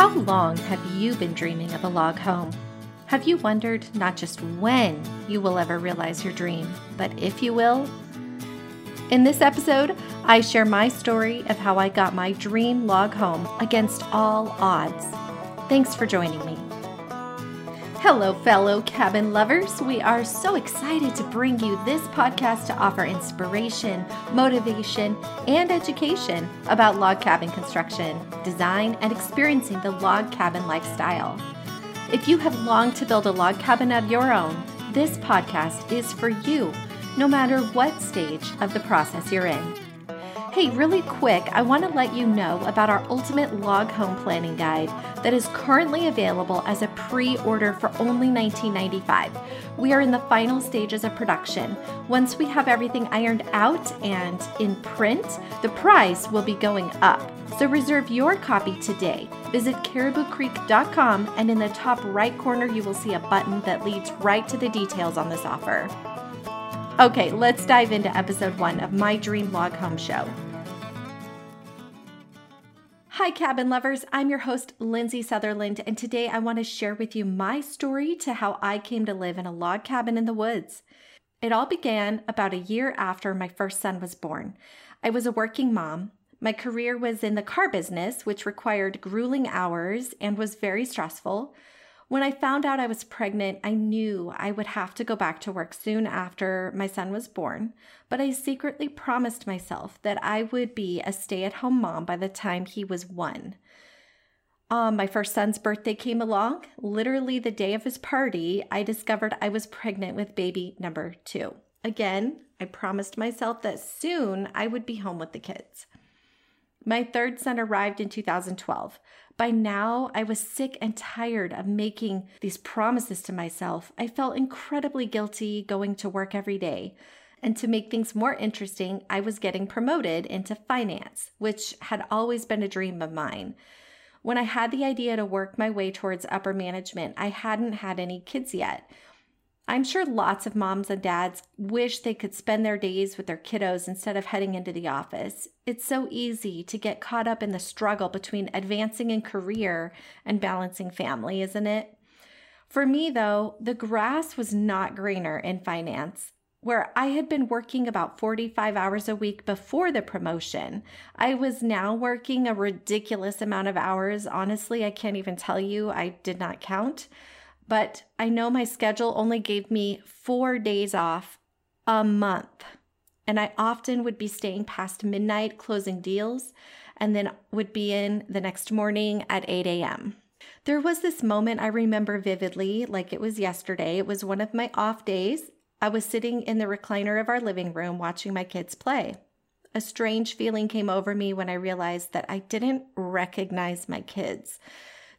How long have you been dreaming of a log home? Have you wondered not just when you will ever realize your dream, but if you will? In this episode, I share my story of how I got my dream log home against all odds. Thanks for joining me. Hello, fellow cabin lovers. We are so excited to bring you this podcast to offer inspiration, motivation, and education about log cabin construction, design, and experiencing the log cabin lifestyle. If you have longed to build a log cabin of your own, this podcast is for you, no matter what stage of the process you're in. Hey, really quick, I want to let you know about our Ultimate Log Home Planning Guide that is currently available as a pre order for only $19.95. We are in the final stages of production. Once we have everything ironed out and in print, the price will be going up. So reserve your copy today. Visit cariboucreek.com, and in the top right corner, you will see a button that leads right to the details on this offer. Okay, let's dive into episode one of my Dream Log Home Show. Hi, cabin lovers. I'm your host, Lindsay Sutherland, and today I want to share with you my story to how I came to live in a log cabin in the woods. It all began about a year after my first son was born. I was a working mom. My career was in the car business, which required grueling hours and was very stressful. When I found out I was pregnant, I knew I would have to go back to work soon after my son was born, but I secretly promised myself that I would be a stay at home mom by the time he was one. Um, my first son's birthday came along. Literally the day of his party, I discovered I was pregnant with baby number two. Again, I promised myself that soon I would be home with the kids. My third son arrived in 2012. By now, I was sick and tired of making these promises to myself. I felt incredibly guilty going to work every day. And to make things more interesting, I was getting promoted into finance, which had always been a dream of mine. When I had the idea to work my way towards upper management, I hadn't had any kids yet. I'm sure lots of moms and dads wish they could spend their days with their kiddos instead of heading into the office. It's so easy to get caught up in the struggle between advancing in career and balancing family, isn't it? For me, though, the grass was not greener in finance. Where I had been working about 45 hours a week before the promotion, I was now working a ridiculous amount of hours. Honestly, I can't even tell you, I did not count but I know my schedule only gave me four days off a month. And I often would be staying past midnight closing deals and then would be in the next morning at 8 a.m. There was this moment I remember vividly, like it was yesterday. It was one of my off days. I was sitting in the recliner of our living room watching my kids play. A strange feeling came over me when I realized that I didn't recognize my kids.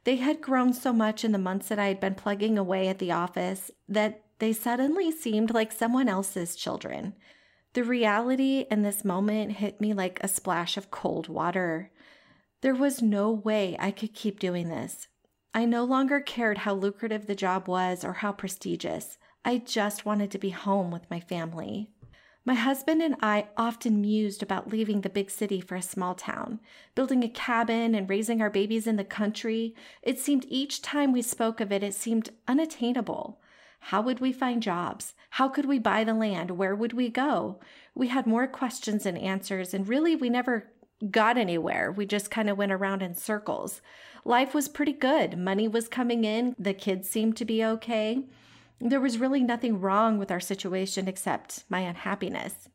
They had grown so much in the months that I had been plugging away at the office that they suddenly seemed like someone else's children. The reality in this moment hit me like a splash of cold water. There was no way I could keep doing this. I no longer cared how lucrative the job was or how prestigious. I just wanted to be home with my family. My husband and I often mused about leaving the big city for a small town, building a cabin and raising our babies in the country. It seemed each time we spoke of it, it seemed unattainable. How would we find jobs? How could we buy the land? Where would we go? We had more questions than answers, and really, we never got anywhere. We just kind of went around in circles. Life was pretty good. Money was coming in. The kids seemed to be okay. There was really nothing wrong with our situation except my unhappiness.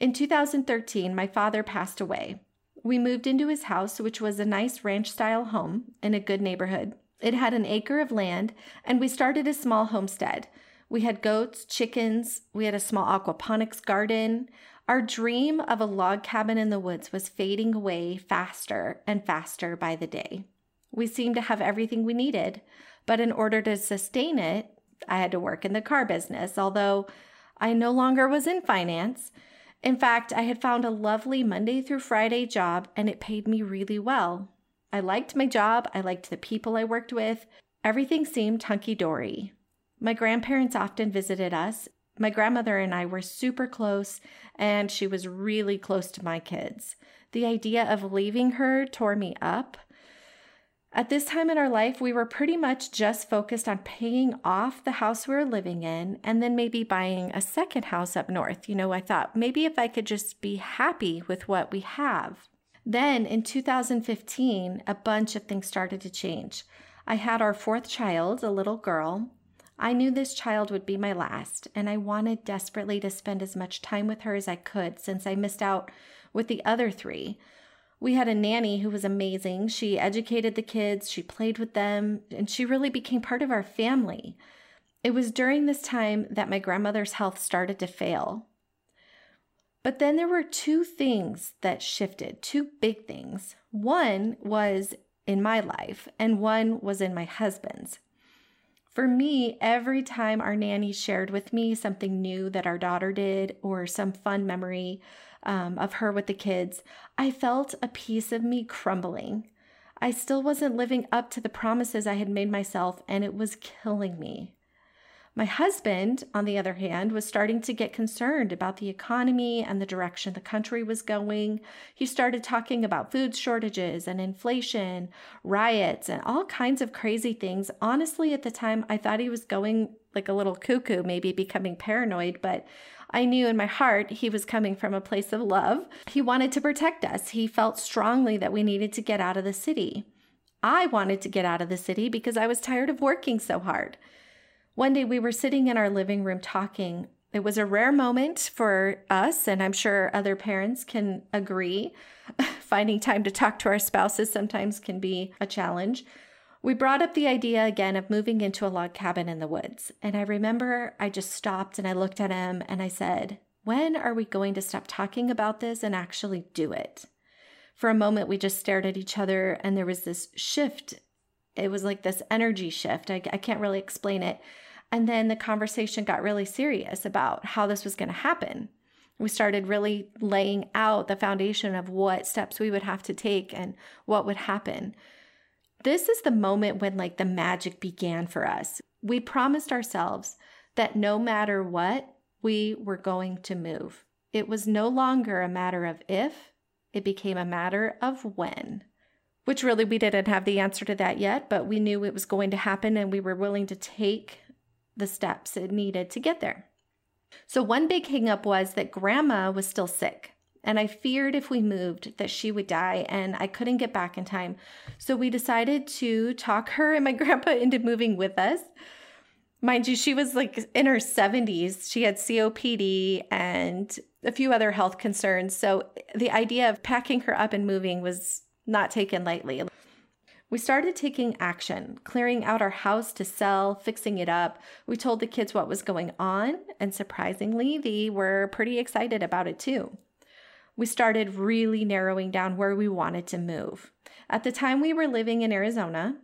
In 2013, my father passed away. We moved into his house, which was a nice ranch style home in a good neighborhood. It had an acre of land, and we started a small homestead. We had goats, chickens, we had a small aquaponics garden. Our dream of a log cabin in the woods was fading away faster and faster by the day. We seemed to have everything we needed, but in order to sustain it, I had to work in the car business, although I no longer was in finance. In fact, I had found a lovely Monday through Friday job and it paid me really well. I liked my job, I liked the people I worked with. Everything seemed hunky dory. My grandparents often visited us. My grandmother and I were super close, and she was really close to my kids. The idea of leaving her tore me up. At this time in our life, we were pretty much just focused on paying off the house we were living in and then maybe buying a second house up north. You know, I thought maybe if I could just be happy with what we have. Then in 2015, a bunch of things started to change. I had our fourth child, a little girl. I knew this child would be my last, and I wanted desperately to spend as much time with her as I could since I missed out with the other three. We had a nanny who was amazing. She educated the kids, she played with them, and she really became part of our family. It was during this time that my grandmother's health started to fail. But then there were two things that shifted, two big things. One was in my life, and one was in my husband's. For me, every time our nanny shared with me something new that our daughter did or some fun memory, um, of her with the kids, I felt a piece of me crumbling. I still wasn't living up to the promises I had made myself, and it was killing me. My husband, on the other hand, was starting to get concerned about the economy and the direction the country was going. He started talking about food shortages and inflation, riots, and all kinds of crazy things. Honestly, at the time, I thought he was going like a little cuckoo, maybe becoming paranoid, but I knew in my heart he was coming from a place of love. He wanted to protect us. He felt strongly that we needed to get out of the city. I wanted to get out of the city because I was tired of working so hard. One day we were sitting in our living room talking. It was a rare moment for us, and I'm sure other parents can agree. Finding time to talk to our spouses sometimes can be a challenge. We brought up the idea again of moving into a log cabin in the woods. And I remember I just stopped and I looked at him and I said, When are we going to stop talking about this and actually do it? For a moment, we just stared at each other and there was this shift. It was like this energy shift. I, I can't really explain it. And then the conversation got really serious about how this was going to happen. We started really laying out the foundation of what steps we would have to take and what would happen. This is the moment when like the magic began for us. We promised ourselves that no matter what, we were going to move. It was no longer a matter of if, it became a matter of when. Which really, we didn't have the answer to that yet, but we knew it was going to happen and we were willing to take the steps it needed to get there. So, one big hangup was that grandma was still sick and I feared if we moved that she would die and I couldn't get back in time. So we decided to talk her and my grandpa into moving with us. Mind you, she was like in her 70s. She had COPD and a few other health concerns. So the idea of packing her up and moving was not taken lightly. We started taking action, clearing out our house to sell, fixing it up. We told the kids what was going on, and surprisingly, they were pretty excited about it too we started really narrowing down where we wanted to move. At the time we were living in Arizona,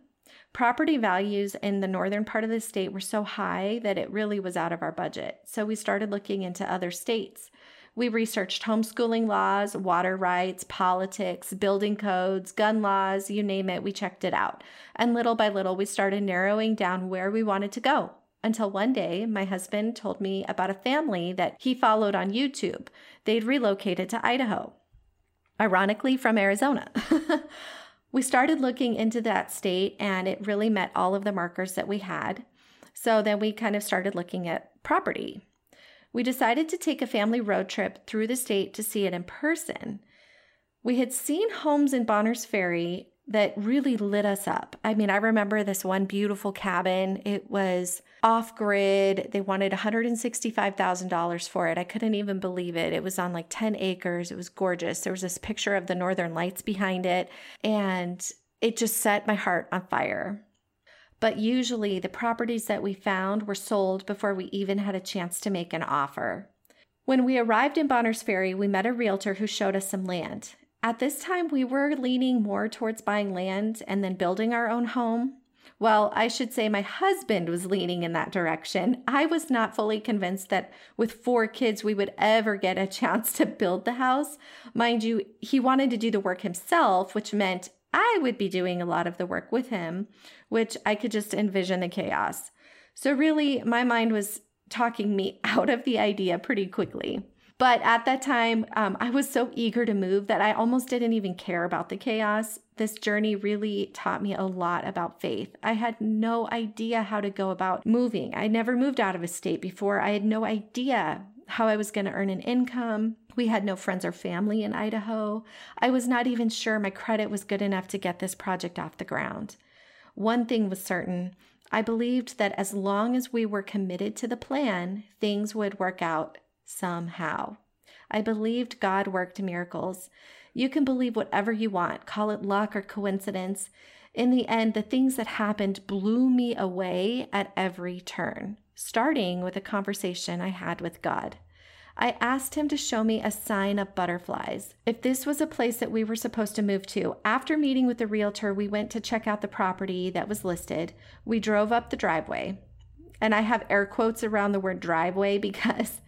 property values in the northern part of the state were so high that it really was out of our budget. So we started looking into other states. We researched homeschooling laws, water rights, politics, building codes, gun laws, you name it, we checked it out. And little by little, we started narrowing down where we wanted to go until one day my husband told me about a family that he followed on YouTube. They'd relocated to Idaho, ironically, from Arizona. we started looking into that state and it really met all of the markers that we had. So then we kind of started looking at property. We decided to take a family road trip through the state to see it in person. We had seen homes in Bonners Ferry that really lit us up. I mean, I remember this one beautiful cabin. It was off grid. They wanted $165,000 for it. I couldn't even believe it. It was on like 10 acres. It was gorgeous. There was this picture of the northern lights behind it, and it just set my heart on fire. But usually, the properties that we found were sold before we even had a chance to make an offer. When we arrived in Bonners Ferry, we met a realtor who showed us some land. At this time, we were leaning more towards buying land and then building our own home. Well, I should say my husband was leaning in that direction. I was not fully convinced that with four kids, we would ever get a chance to build the house. Mind you, he wanted to do the work himself, which meant I would be doing a lot of the work with him, which I could just envision the chaos. So, really, my mind was talking me out of the idea pretty quickly. But at that time, um, I was so eager to move that I almost didn't even care about the chaos. This journey really taught me a lot about faith. I had no idea how to go about moving. I never moved out of a state before. I had no idea how I was going to earn an income. We had no friends or family in Idaho. I was not even sure my credit was good enough to get this project off the ground. One thing was certain I believed that as long as we were committed to the plan, things would work out somehow. I believed God worked miracles. You can believe whatever you want, call it luck or coincidence. In the end, the things that happened blew me away at every turn, starting with a conversation I had with God. I asked him to show me a sign of butterflies. If this was a place that we were supposed to move to, after meeting with the realtor, we went to check out the property that was listed. We drove up the driveway. And I have air quotes around the word driveway because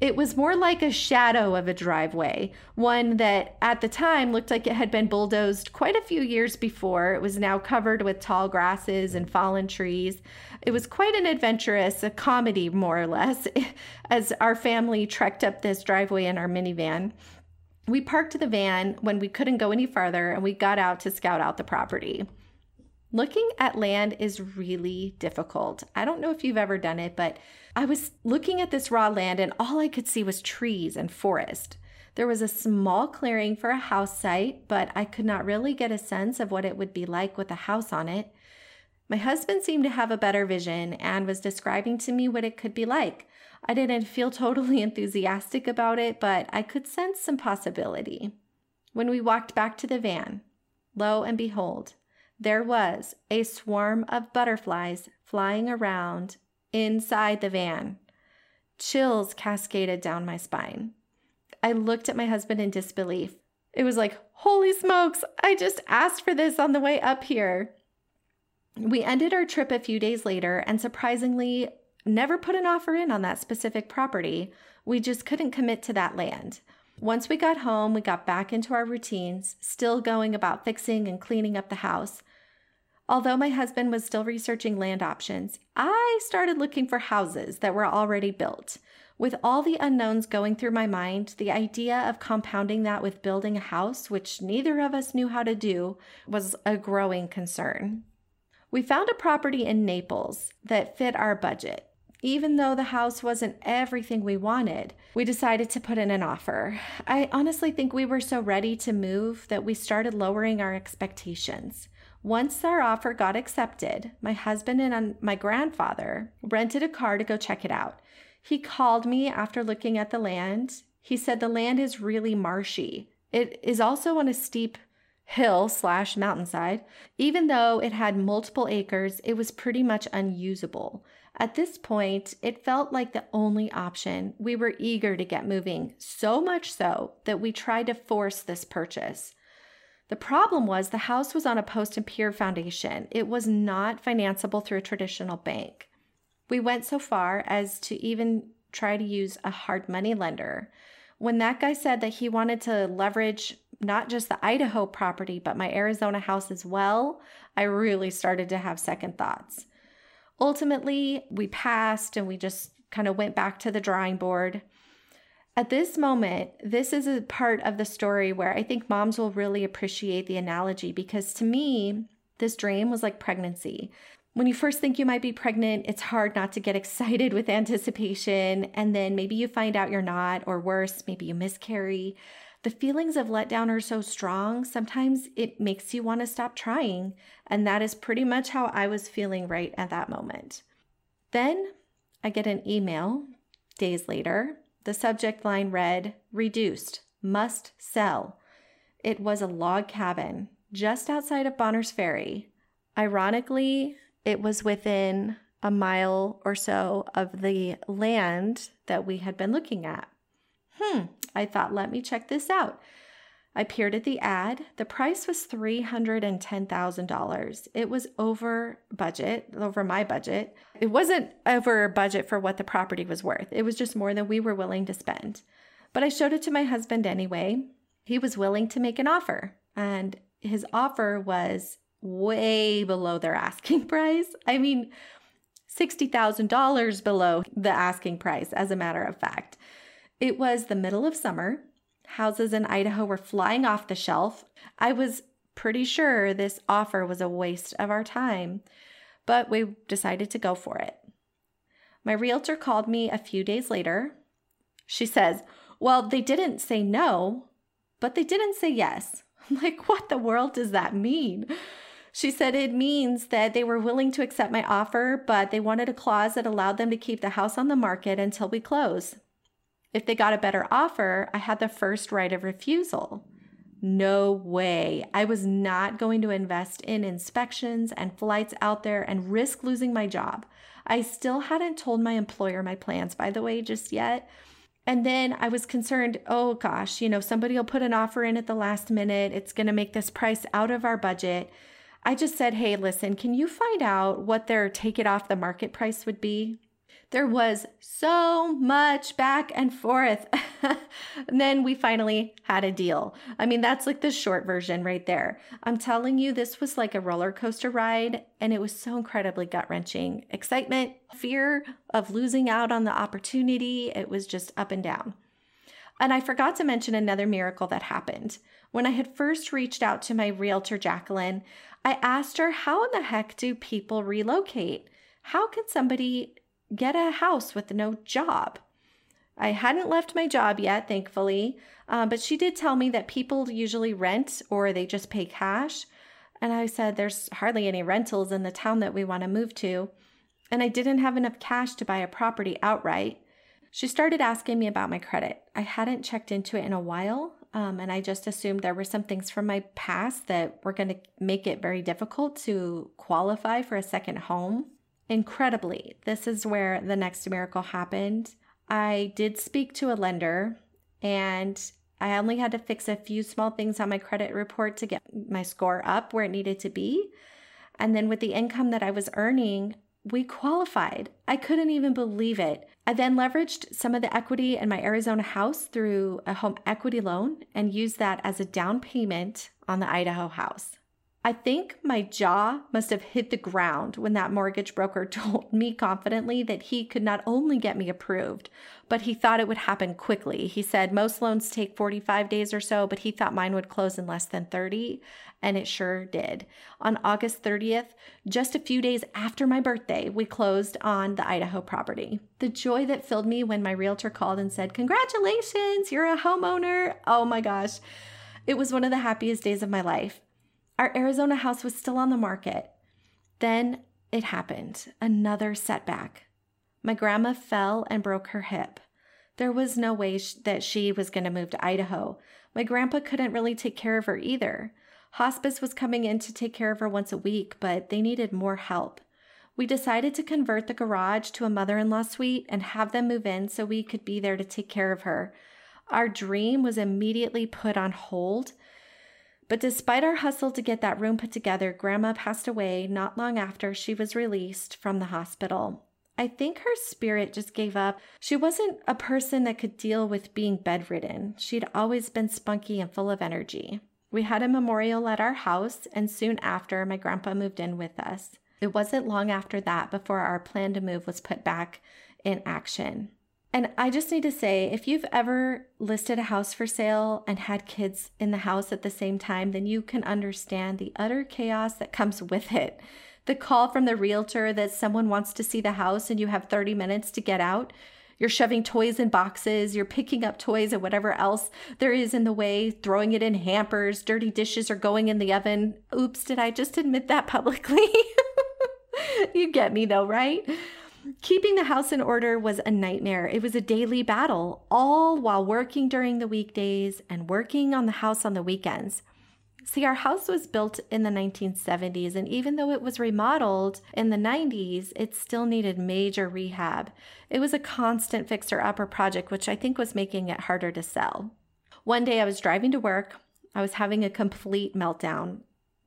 it was more like a shadow of a driveway, one that at the time looked like it had been bulldozed quite a few years before. It was now covered with tall grasses and fallen trees. It was quite an adventurous, a comedy more or less, as our family trekked up this driveway in our minivan. We parked the van when we couldn't go any farther and we got out to scout out the property. Looking at land is really difficult. I don't know if you've ever done it, but I was looking at this raw land and all I could see was trees and forest. There was a small clearing for a house site, but I could not really get a sense of what it would be like with a house on it. My husband seemed to have a better vision and was describing to me what it could be like. I didn't feel totally enthusiastic about it, but I could sense some possibility. When we walked back to the van, lo and behold, there was a swarm of butterflies flying around inside the van. Chills cascaded down my spine. I looked at my husband in disbelief. It was like, holy smokes, I just asked for this on the way up here. We ended our trip a few days later and surprisingly never put an offer in on that specific property. We just couldn't commit to that land. Once we got home, we got back into our routines, still going about fixing and cleaning up the house. Although my husband was still researching land options, I started looking for houses that were already built. With all the unknowns going through my mind, the idea of compounding that with building a house, which neither of us knew how to do, was a growing concern. We found a property in Naples that fit our budget. Even though the house wasn't everything we wanted, we decided to put in an offer. I honestly think we were so ready to move that we started lowering our expectations. Once our offer got accepted, my husband and um, my grandfather rented a car to go check it out. He called me after looking at the land. He said the land is really marshy. It is also on a steep hill slash mountainside. Even though it had multiple acres, it was pretty much unusable. At this point, it felt like the only option. We were eager to get moving, so much so that we tried to force this purchase. The problem was the house was on a post and pier foundation. It was not financeable through a traditional bank. We went so far as to even try to use a hard money lender. When that guy said that he wanted to leverage not just the Idaho property, but my Arizona house as well, I really started to have second thoughts. Ultimately, we passed and we just kind of went back to the drawing board. At this moment, this is a part of the story where I think moms will really appreciate the analogy because to me, this dream was like pregnancy. When you first think you might be pregnant, it's hard not to get excited with anticipation. And then maybe you find out you're not, or worse, maybe you miscarry. The feelings of letdown are so strong, sometimes it makes you want to stop trying. And that is pretty much how I was feeling right at that moment. Then I get an email days later the subject line read Reduced, must sell. It was a log cabin just outside of Bonners Ferry. Ironically, it was within a mile or so of the land that we had been looking at. Hmm, I thought, let me check this out. I peered at the ad. The price was $310,000. It was over budget, over my budget. It wasn't over budget for what the property was worth, it was just more than we were willing to spend. But I showed it to my husband anyway. He was willing to make an offer, and his offer was way below their asking price. I mean, $60,000 below the asking price, as a matter of fact. It was the middle of summer. Houses in Idaho were flying off the shelf. I was pretty sure this offer was a waste of our time, but we decided to go for it. My realtor called me a few days later. She says, Well, they didn't say no, but they didn't say yes. I'm like, what the world does that mean? She said it means that they were willing to accept my offer, but they wanted a clause that allowed them to keep the house on the market until we close. If they got a better offer, I had the first right of refusal. No way. I was not going to invest in inspections and flights out there and risk losing my job. I still hadn't told my employer my plans, by the way, just yet. And then I was concerned, oh gosh, you know, somebody will put an offer in at the last minute. It's going to make this price out of our budget. I just said, hey, listen, can you find out what their take it off the market price would be? There was so much back and forth. and then we finally had a deal. I mean, that's like the short version right there. I'm telling you, this was like a roller coaster ride, and it was so incredibly gut wrenching. Excitement, fear of losing out on the opportunity, it was just up and down. And I forgot to mention another miracle that happened. When I had first reached out to my realtor, Jacqueline, I asked her, How in the heck do people relocate? How can somebody get a house with no job? I hadn't left my job yet, thankfully, uh, but she did tell me that people usually rent or they just pay cash. And I said, There's hardly any rentals in the town that we want to move to. And I didn't have enough cash to buy a property outright. She started asking me about my credit. I hadn't checked into it in a while, um, and I just assumed there were some things from my past that were going to make it very difficult to qualify for a second home. Incredibly, this is where the next miracle happened. I did speak to a lender and I only had to fix a few small things on my credit report to get my score up where it needed to be. And then with the income that I was earning, we qualified. I couldn't even believe it. I then leveraged some of the equity in my Arizona house through a home equity loan and used that as a down payment on the Idaho house. I think my jaw must have hit the ground when that mortgage broker told me confidently that he could not only get me approved, but he thought it would happen quickly. He said most loans take 45 days or so, but he thought mine would close in less than 30, and it sure did. On August 30th, just a few days after my birthday, we closed on the Idaho property. The joy that filled me when my realtor called and said, Congratulations, you're a homeowner. Oh my gosh. It was one of the happiest days of my life. Our Arizona house was still on the market. Then it happened another setback. My grandma fell and broke her hip. There was no way sh- that she was going to move to Idaho. My grandpa couldn't really take care of her either. Hospice was coming in to take care of her once a week, but they needed more help. We decided to convert the garage to a mother in law suite and have them move in so we could be there to take care of her. Our dream was immediately put on hold but despite our hustle to get that room put together, Grandma passed away not long after she was released from the hospital. I think her spirit just gave up. She wasn't a person that could deal with being bedridden. She'd always been spunky and full of energy. We had a memorial at our house, and soon after, my grandpa moved in with us. It wasn't long after that before our plan to move was put back in action. And I just need to say if you've ever listed a house for sale and had kids in the house at the same time, then you can understand the utter chaos that comes with it. The call from the realtor that someone wants to see the house and you have 30 minutes to get out. You're shoving toys in boxes, you're picking up toys and whatever else there is in the way, throwing it in hampers, dirty dishes are going in the oven. Oops, did I just admit that publicly? you get me though, right? Keeping the house in order was a nightmare. It was a daily battle, all while working during the weekdays and working on the house on the weekends. See, our house was built in the 1970s, and even though it was remodeled in the 90s, it still needed major rehab. It was a constant fixer upper project, which I think was making it harder to sell. One day I was driving to work. I was having a complete meltdown.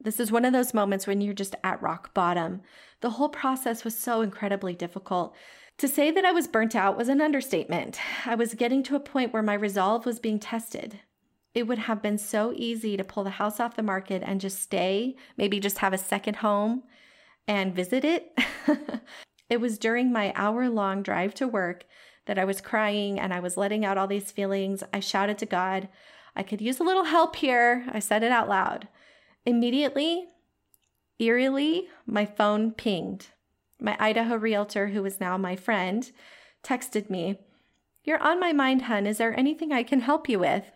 This is one of those moments when you're just at rock bottom. The whole process was so incredibly difficult. To say that I was burnt out was an understatement. I was getting to a point where my resolve was being tested. It would have been so easy to pull the house off the market and just stay, maybe just have a second home and visit it. it was during my hour long drive to work that I was crying and I was letting out all these feelings. I shouted to God, I could use a little help here. I said it out loud. Immediately, eerily, my phone pinged. My Idaho realtor, who was now my friend, texted me, You're on my mind, hun. Is there anything I can help you with?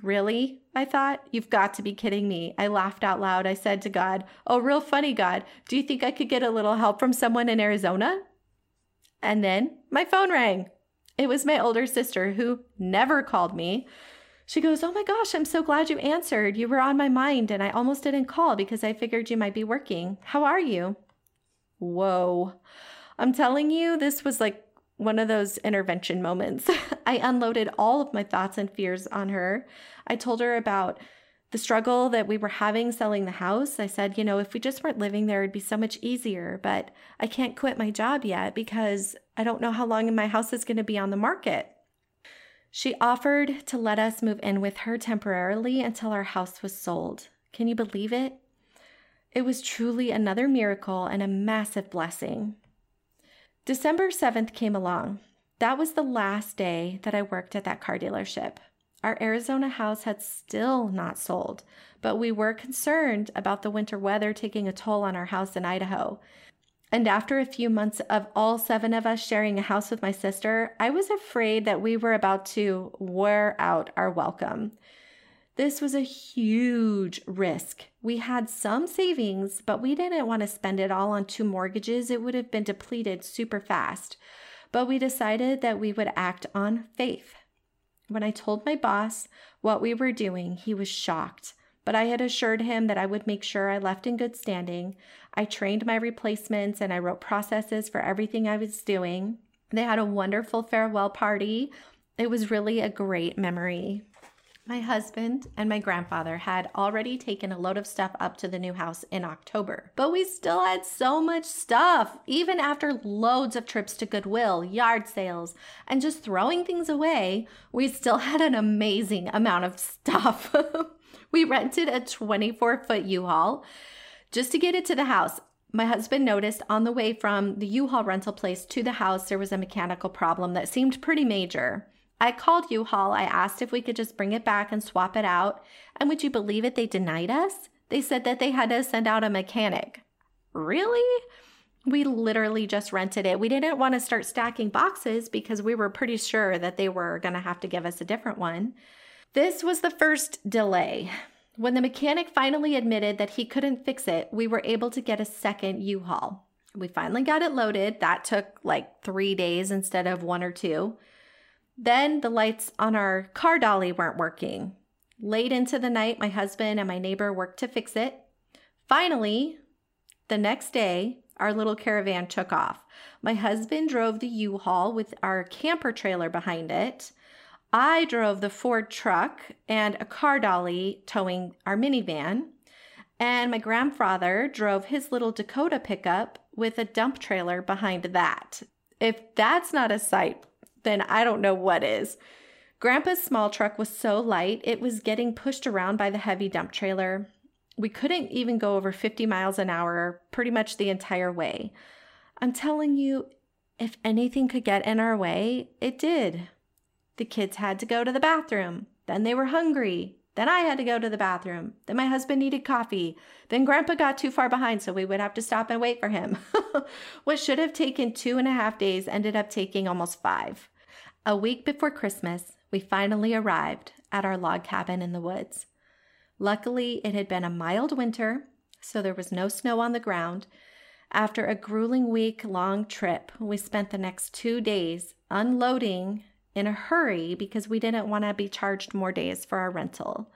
Really? I thought, you've got to be kidding me. I laughed out loud. I said to God, Oh, real funny, God. Do you think I could get a little help from someone in Arizona? And then my phone rang. It was my older sister who never called me. She goes, Oh my gosh, I'm so glad you answered. You were on my mind, and I almost didn't call because I figured you might be working. How are you? Whoa. I'm telling you, this was like one of those intervention moments. I unloaded all of my thoughts and fears on her. I told her about the struggle that we were having selling the house. I said, you know, if we just weren't living there, it'd be so much easier, but I can't quit my job yet because I don't know how long my house is going to be on the market. She offered to let us move in with her temporarily until our house was sold. Can you believe it? It was truly another miracle and a massive blessing. December 7th came along. That was the last day that I worked at that car dealership. Our Arizona house had still not sold, but we were concerned about the winter weather taking a toll on our house in Idaho. And after a few months of all seven of us sharing a house with my sister, I was afraid that we were about to wear out our welcome. This was a huge risk. We had some savings, but we didn't want to spend it all on two mortgages. It would have been depleted super fast. But we decided that we would act on faith. When I told my boss what we were doing, he was shocked. But I had assured him that I would make sure I left in good standing. I trained my replacements and I wrote processes for everything I was doing. They had a wonderful farewell party. It was really a great memory. My husband and my grandfather had already taken a load of stuff up to the new house in October, but we still had so much stuff, even after loads of trips to Goodwill, yard sales, and just throwing things away. We still had an amazing amount of stuff. we rented a 24 foot U Haul just to get it to the house. My husband noticed on the way from the U Haul rental place to the house, there was a mechanical problem that seemed pretty major. I called U-Haul. I asked if we could just bring it back and swap it out. And would you believe it? They denied us. They said that they had to send out a mechanic. Really? We literally just rented it. We didn't want to start stacking boxes because we were pretty sure that they were going to have to give us a different one. This was the first delay. When the mechanic finally admitted that he couldn't fix it, we were able to get a second U Haul. We finally got it loaded. That took like three days instead of one or two. Then the lights on our car dolly weren't working. Late into the night, my husband and my neighbor worked to fix it. Finally, the next day, our little caravan took off. My husband drove the U Haul with our camper trailer behind it. I drove the Ford truck and a car dolly towing our minivan. And my grandfather drove his little Dakota pickup with a dump trailer behind that. If that's not a sight then I don't know what is. Grandpa's small truck was so light, it was getting pushed around by the heavy dump trailer. We couldn't even go over 50 miles an hour pretty much the entire way. I'm telling you, if anything could get in our way, it did. The kids had to go to the bathroom. Then they were hungry. Then I had to go to the bathroom. Then my husband needed coffee. Then grandpa got too far behind, so we would have to stop and wait for him. what should have taken two and a half days ended up taking almost five. A week before Christmas, we finally arrived at our log cabin in the woods. Luckily, it had been a mild winter, so there was no snow on the ground. After a grueling week long trip, we spent the next two days unloading in a hurry because we didn't want to be charged more days for our rental.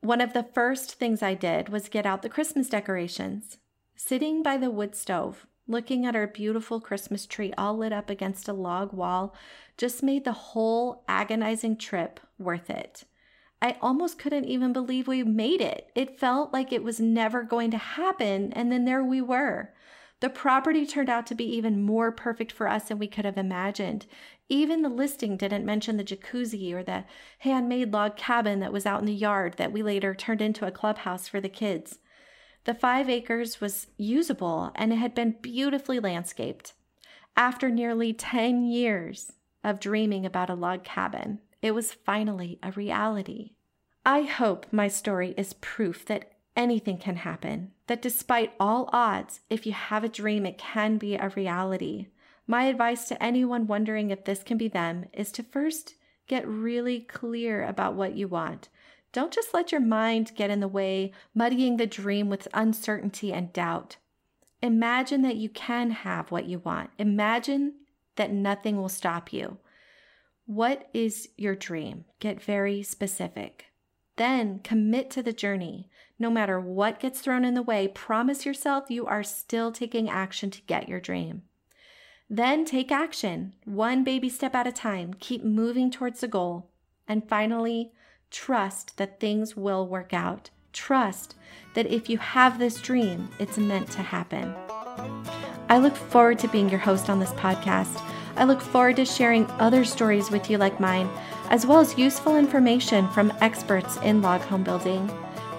One of the first things I did was get out the Christmas decorations. Sitting by the wood stove, looking at our beautiful Christmas tree all lit up against a log wall, just made the whole agonizing trip worth it. I almost couldn't even believe we made it. It felt like it was never going to happen, and then there we were. The property turned out to be even more perfect for us than we could have imagined. Even the listing didn't mention the jacuzzi or the handmade log cabin that was out in the yard that we later turned into a clubhouse for the kids. The five acres was usable and it had been beautifully landscaped. After nearly 10 years, of dreaming about a log cabin. It was finally a reality. I hope my story is proof that anything can happen, that despite all odds, if you have a dream, it can be a reality. My advice to anyone wondering if this can be them is to first get really clear about what you want. Don't just let your mind get in the way, muddying the dream with uncertainty and doubt. Imagine that you can have what you want. Imagine that nothing will stop you. What is your dream? Get very specific. Then commit to the journey. No matter what gets thrown in the way, promise yourself you are still taking action to get your dream. Then take action, one baby step at a time. Keep moving towards the goal. And finally, trust that things will work out. Trust that if you have this dream, it's meant to happen. I look forward to being your host on this podcast. I look forward to sharing other stories with you like mine, as well as useful information from experts in log home building.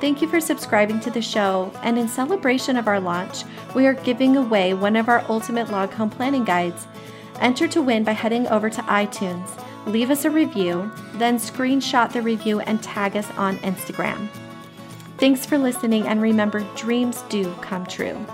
Thank you for subscribing to the show, and in celebration of our launch, we are giving away one of our ultimate log home planning guides. Enter to win by heading over to iTunes, leave us a review, then screenshot the review and tag us on Instagram. Thanks for listening, and remember, dreams do come true.